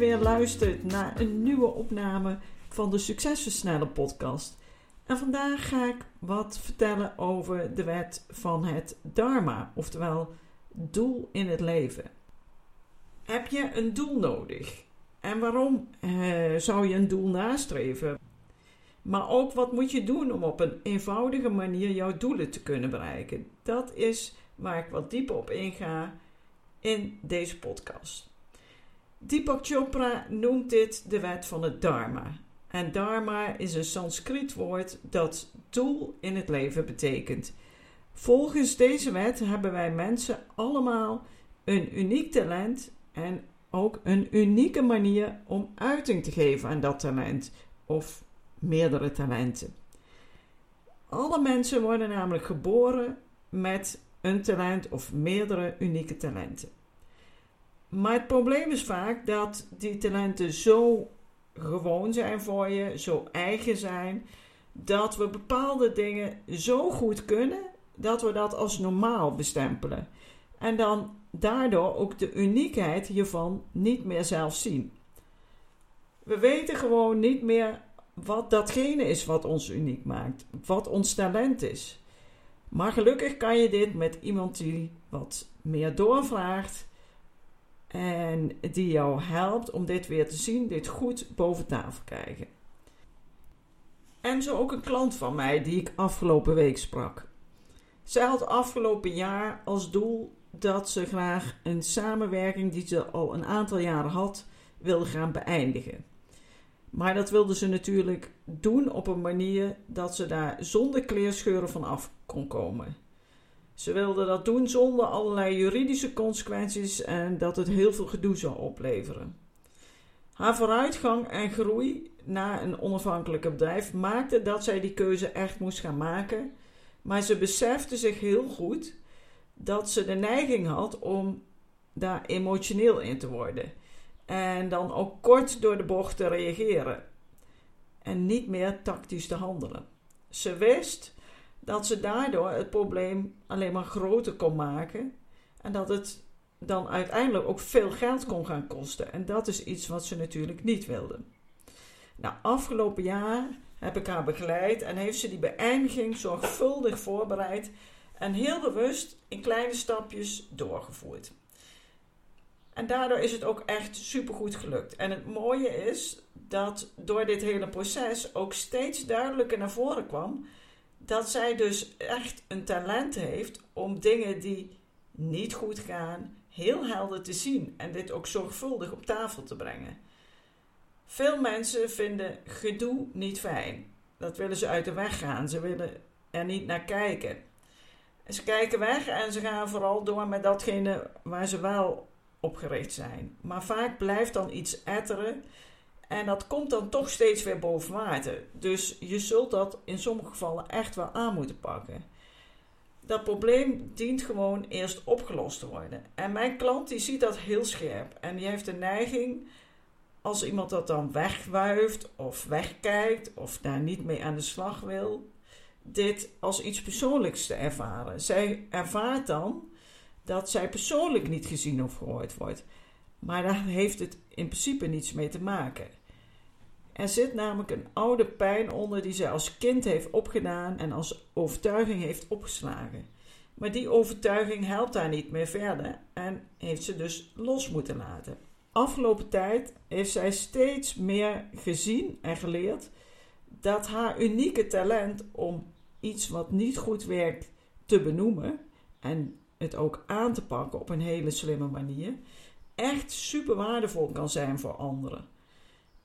Weer luistert naar een nieuwe opname van de Succesversneller podcast. En vandaag ga ik wat vertellen over de wet van het Dharma, oftewel doel in het leven. Heb je een doel nodig? En waarom eh, zou je een doel nastreven? Maar ook wat moet je doen om op een eenvoudige manier jouw doelen te kunnen bereiken? Dat is waar ik wat dieper op inga in deze podcast. Deepak Chopra noemt dit de wet van het Dharma. En Dharma is een Sanskriet woord dat doel in het leven betekent. Volgens deze wet hebben wij mensen allemaal een uniek talent en ook een unieke manier om uiting te geven aan dat talent of meerdere talenten. Alle mensen worden namelijk geboren met een talent of meerdere unieke talenten. Maar het probleem is vaak dat die talenten zo gewoon zijn voor je, zo eigen zijn, dat we bepaalde dingen zo goed kunnen dat we dat als normaal bestempelen. En dan daardoor ook de uniekheid hiervan niet meer zelf zien. We weten gewoon niet meer wat datgene is wat ons uniek maakt, wat ons talent is. Maar gelukkig kan je dit met iemand die wat meer doorvraagt en die jou helpt om dit weer te zien, dit goed boven tafel krijgen. En zo ook een klant van mij die ik afgelopen week sprak. Zij had afgelopen jaar als doel dat ze graag een samenwerking die ze al een aantal jaren had, wilde gaan beëindigen. Maar dat wilde ze natuurlijk doen op een manier dat ze daar zonder kleerscheuren van af kon komen. Ze wilde dat doen zonder allerlei juridische consequenties en dat het heel veel gedoe zou opleveren. Haar vooruitgang en groei naar een onafhankelijke bedrijf maakte dat zij die keuze echt moest gaan maken. Maar ze besefte zich heel goed dat ze de neiging had om daar emotioneel in te worden. En dan ook kort door de bocht te reageren. En niet meer tactisch te handelen. Ze wist dat ze daardoor het probleem alleen maar groter kon maken. En dat het dan uiteindelijk ook veel geld kon gaan kosten. En dat is iets wat ze natuurlijk niet wilde. Nou, afgelopen jaar heb ik haar begeleid en heeft ze die beëindiging zorgvuldig voorbereid en heel bewust in kleine stapjes doorgevoerd. En daardoor is het ook echt supergoed gelukt. En het mooie is dat door dit hele proces ook steeds duidelijker naar voren kwam dat zij dus echt een talent heeft om dingen die niet goed gaan heel helder te zien en dit ook zorgvuldig op tafel te brengen. Veel mensen vinden gedoe niet fijn. Dat willen ze uit de weg gaan. Ze willen er niet naar kijken. Ze kijken weg en ze gaan vooral door met datgene waar ze wel op gericht zijn. Maar vaak blijft dan iets etteren en dat komt dan toch steeds weer boven water. Dus je zult dat in sommige gevallen echt wel aan moeten pakken. Dat probleem dient gewoon eerst opgelost te worden. En mijn klant die ziet dat heel scherp. En die heeft de neiging, als iemand dat dan wegwuift of wegkijkt of daar niet mee aan de slag wil, dit als iets persoonlijks te ervaren. Zij ervaart dan dat zij persoonlijk niet gezien of gehoord wordt. Maar daar heeft het in principe niets mee te maken. Er zit namelijk een oude pijn onder die zij als kind heeft opgedaan en als overtuiging heeft opgeslagen. Maar die overtuiging helpt haar niet meer verder en heeft ze dus los moeten laten. Afgelopen tijd heeft zij steeds meer gezien en geleerd dat haar unieke talent om iets wat niet goed werkt te benoemen en het ook aan te pakken op een hele slimme manier, echt super waardevol kan zijn voor anderen.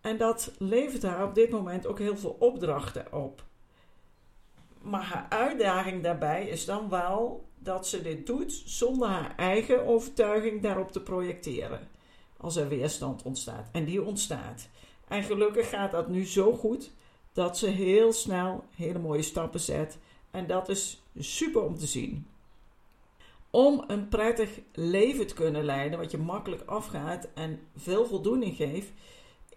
En dat levert haar op dit moment ook heel veel opdrachten op. Maar haar uitdaging daarbij is dan wel dat ze dit doet zonder haar eigen overtuiging daarop te projecteren. Als er weerstand ontstaat. En die ontstaat. En gelukkig gaat dat nu zo goed dat ze heel snel hele mooie stappen zet. En dat is super om te zien. Om een prettig leven te kunnen leiden, wat je makkelijk afgaat en veel voldoening geeft,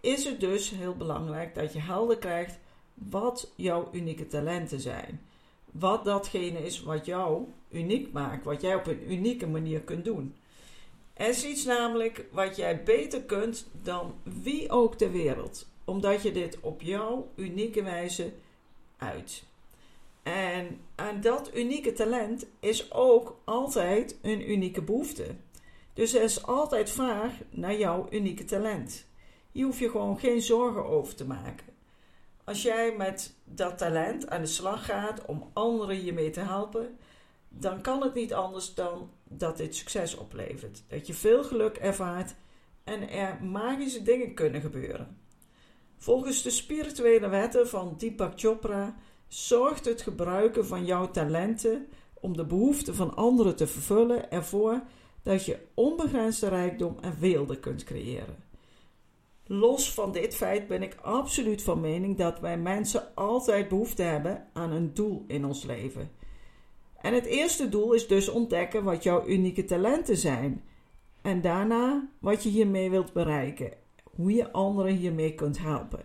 is het dus heel belangrijk dat je helder krijgt wat jouw unieke talenten zijn. Wat datgene is wat jou uniek maakt, wat jij op een unieke manier kunt doen. Er is iets namelijk wat jij beter kunt dan wie ook ter wereld, omdat je dit op jouw unieke wijze uit. En aan dat unieke talent is ook altijd een unieke behoefte. Dus er is altijd vraag naar jouw unieke talent. Hier hoef je gewoon geen zorgen over te maken. Als jij met dat talent aan de slag gaat om anderen hiermee te helpen, dan kan het niet anders dan dat dit succes oplevert. Dat je veel geluk ervaart en er magische dingen kunnen gebeuren. Volgens de spirituele wetten van Deepak Chopra zorgt het gebruiken van jouw talenten om de behoeften van anderen te vervullen ervoor dat je onbegrensde rijkdom en weelde kunt creëren. Los van dit feit ben ik absoluut van mening dat wij mensen altijd behoefte hebben aan een doel in ons leven. En het eerste doel is dus ontdekken wat jouw unieke talenten zijn. En daarna wat je hiermee wilt bereiken. Hoe je anderen hiermee kunt helpen.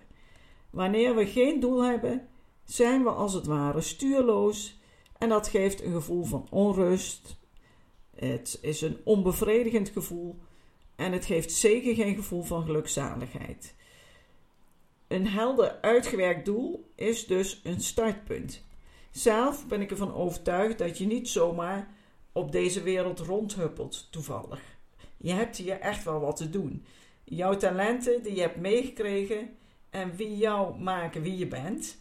Wanneer we geen doel hebben, zijn we als het ware stuurloos en dat geeft een gevoel van onrust. Het is een onbevredigend gevoel en het geeft zeker geen gevoel van gelukzaligheid. Een helder uitgewerkt doel is dus een startpunt. Zelf ben ik ervan overtuigd dat je niet zomaar op deze wereld rondhuppelt toevallig. Je hebt hier echt wel wat te doen. Jouw talenten die je hebt meegekregen en wie jou maken wie je bent,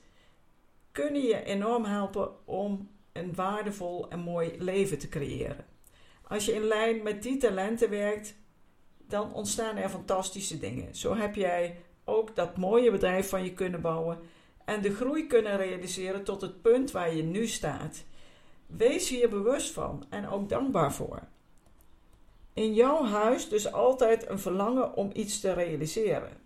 kunnen je enorm helpen om een waardevol en mooi leven te creëren. Als je in lijn met die talenten werkt, dan ontstaan er fantastische dingen. Zo heb jij ook dat mooie bedrijf van je kunnen bouwen en de groei kunnen realiseren tot het punt waar je nu staat. Wees hier bewust van en ook dankbaar voor. In jouw huis dus altijd een verlangen om iets te realiseren.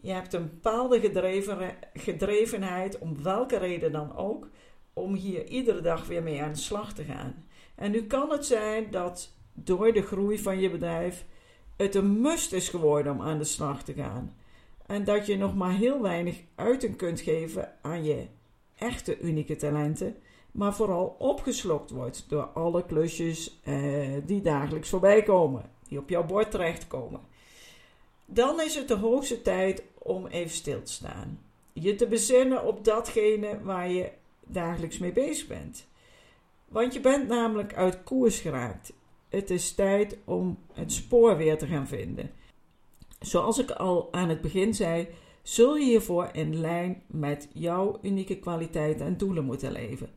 Je hebt een bepaalde gedreven, gedrevenheid, om welke reden dan ook, om hier iedere dag weer mee aan de slag te gaan. En nu kan het zijn dat door de groei van je bedrijf het een must is geworden om aan de slag te gaan. En dat je nog maar heel weinig uiting kunt geven aan je echte unieke talenten, maar vooral opgeslokt wordt door alle klusjes eh, die dagelijks voorbij komen, die op jouw bord terechtkomen. Dan is het de hoogste tijd om even stil te staan. Je te bezinnen op datgene waar je dagelijks mee bezig bent. Want je bent namelijk uit koers geraakt. Het is tijd om het spoor weer te gaan vinden. Zoals ik al aan het begin zei, zul je hiervoor in lijn met jouw unieke kwaliteiten en doelen moeten leven.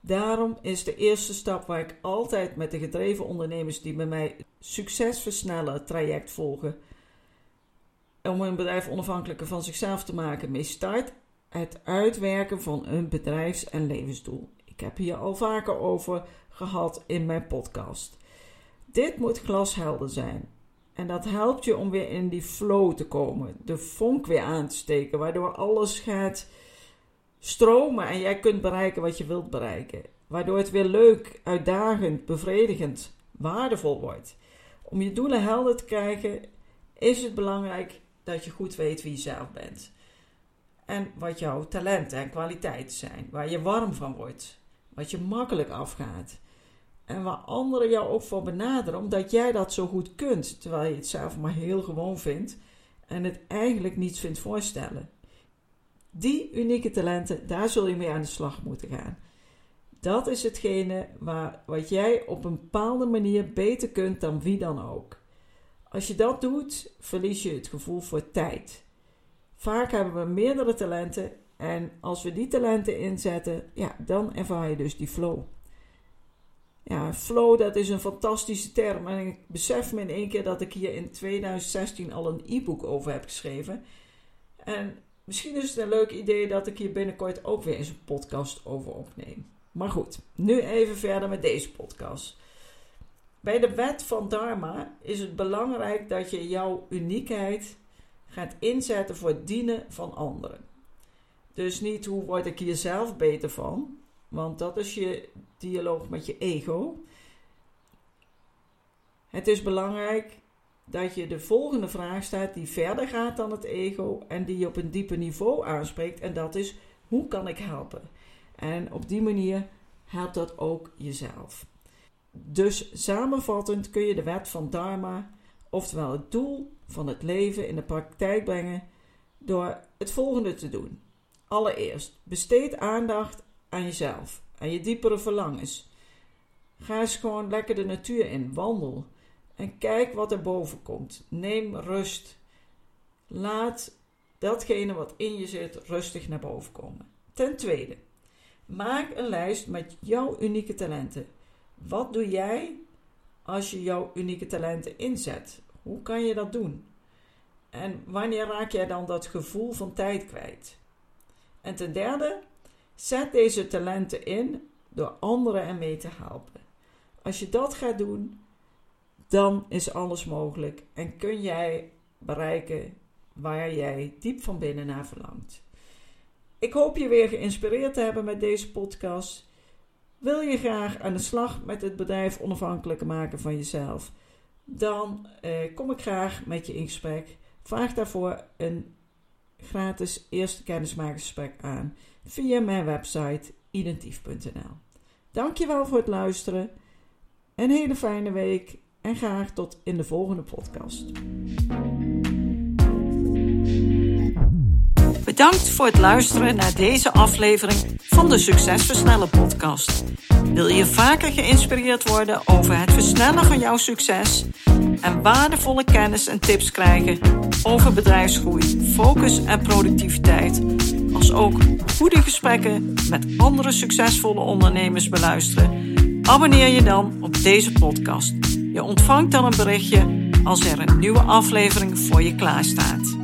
Daarom is de eerste stap waar ik altijd met de gedreven ondernemers die bij mij succes versnellen traject volgen, om een bedrijf onafhankelijker van zichzelf te maken, mee start het uitwerken van een bedrijfs- en levensdoel. Ik heb hier al vaker over gehad in mijn podcast. Dit moet glashelder zijn. En dat helpt je om weer in die flow te komen, de vonk weer aan te steken, waardoor alles gaat stromen en jij kunt bereiken wat je wilt bereiken. Waardoor het weer leuk, uitdagend, bevredigend, waardevol wordt. Om je doelen helder te krijgen, is het belangrijk dat je goed weet wie je zelf bent. En wat jouw talenten en kwaliteiten zijn. Waar je warm van wordt. Wat je makkelijk afgaat. En waar anderen jou ook voor benaderen, omdat jij dat zo goed kunt, terwijl je het zelf maar heel gewoon vindt en het eigenlijk niet vindt voorstellen. Die unieke talenten, daar zul je mee aan de slag moeten gaan. Dat is hetgene waar, wat jij op een bepaalde manier beter kunt dan wie dan ook. Als je dat doet, verlies je het gevoel voor tijd. Vaak hebben we meerdere talenten en als we die talenten inzetten, ja, dan ervaar je dus die flow. Ja, flow, dat is een fantastische term. En ik besef me in één keer dat ik hier in 2016 al een e-book over heb geschreven. En Misschien is het een leuk idee dat ik hier binnenkort ook weer eens een podcast over opneem. Maar goed, nu even verder met deze podcast. Bij de wet van Dharma is het belangrijk dat je jouw uniekheid gaat inzetten voor het dienen van anderen. Dus niet hoe word ik hier zelf beter van, want dat is je dialoog met je ego. Het is belangrijk dat je de volgende vraag stelt die verder gaat dan het ego en die je op een dieper niveau aanspreekt. En dat is: hoe kan ik helpen? En op die manier helpt dat ook jezelf. Dus samenvattend kun je de wet van Dharma, oftewel het doel van het leven, in de praktijk brengen door het volgende te doen. Allereerst, besteed aandacht aan jezelf, aan je diepere verlangens. Ga eens gewoon lekker de natuur in, wandel en kijk wat er boven komt. Neem rust. Laat datgene wat in je zit rustig naar boven komen. Ten tweede, maak een lijst met jouw unieke talenten. Wat doe jij als je jouw unieke talenten inzet? Hoe kan je dat doen? En wanneer raak jij dan dat gevoel van tijd kwijt? En ten derde, zet deze talenten in door anderen ermee te helpen. Als je dat gaat doen, dan is alles mogelijk en kun jij bereiken waar jij diep van binnen naar verlangt. Ik hoop je weer geïnspireerd te hebben met deze podcast. Wil je graag aan de slag met het bedrijf onafhankelijker maken van jezelf? Dan eh, kom ik graag met je in gesprek. Vraag daarvoor een gratis eerste kennismakingsgesprek aan via mijn website identief.nl. Dankjewel voor het luisteren. Een hele fijne week en graag tot in de volgende podcast. Bedankt voor het luisteren naar deze aflevering van de Succesversnellen podcast. Wil je vaker geïnspireerd worden over het versnellen van jouw succes en waardevolle kennis en tips krijgen over bedrijfsgroei, focus en productiviteit, als ook goede gesprekken met andere succesvolle ondernemers beluisteren? Abonneer je dan op deze podcast. Je ontvangt dan een berichtje als er een nieuwe aflevering voor je klaarstaat.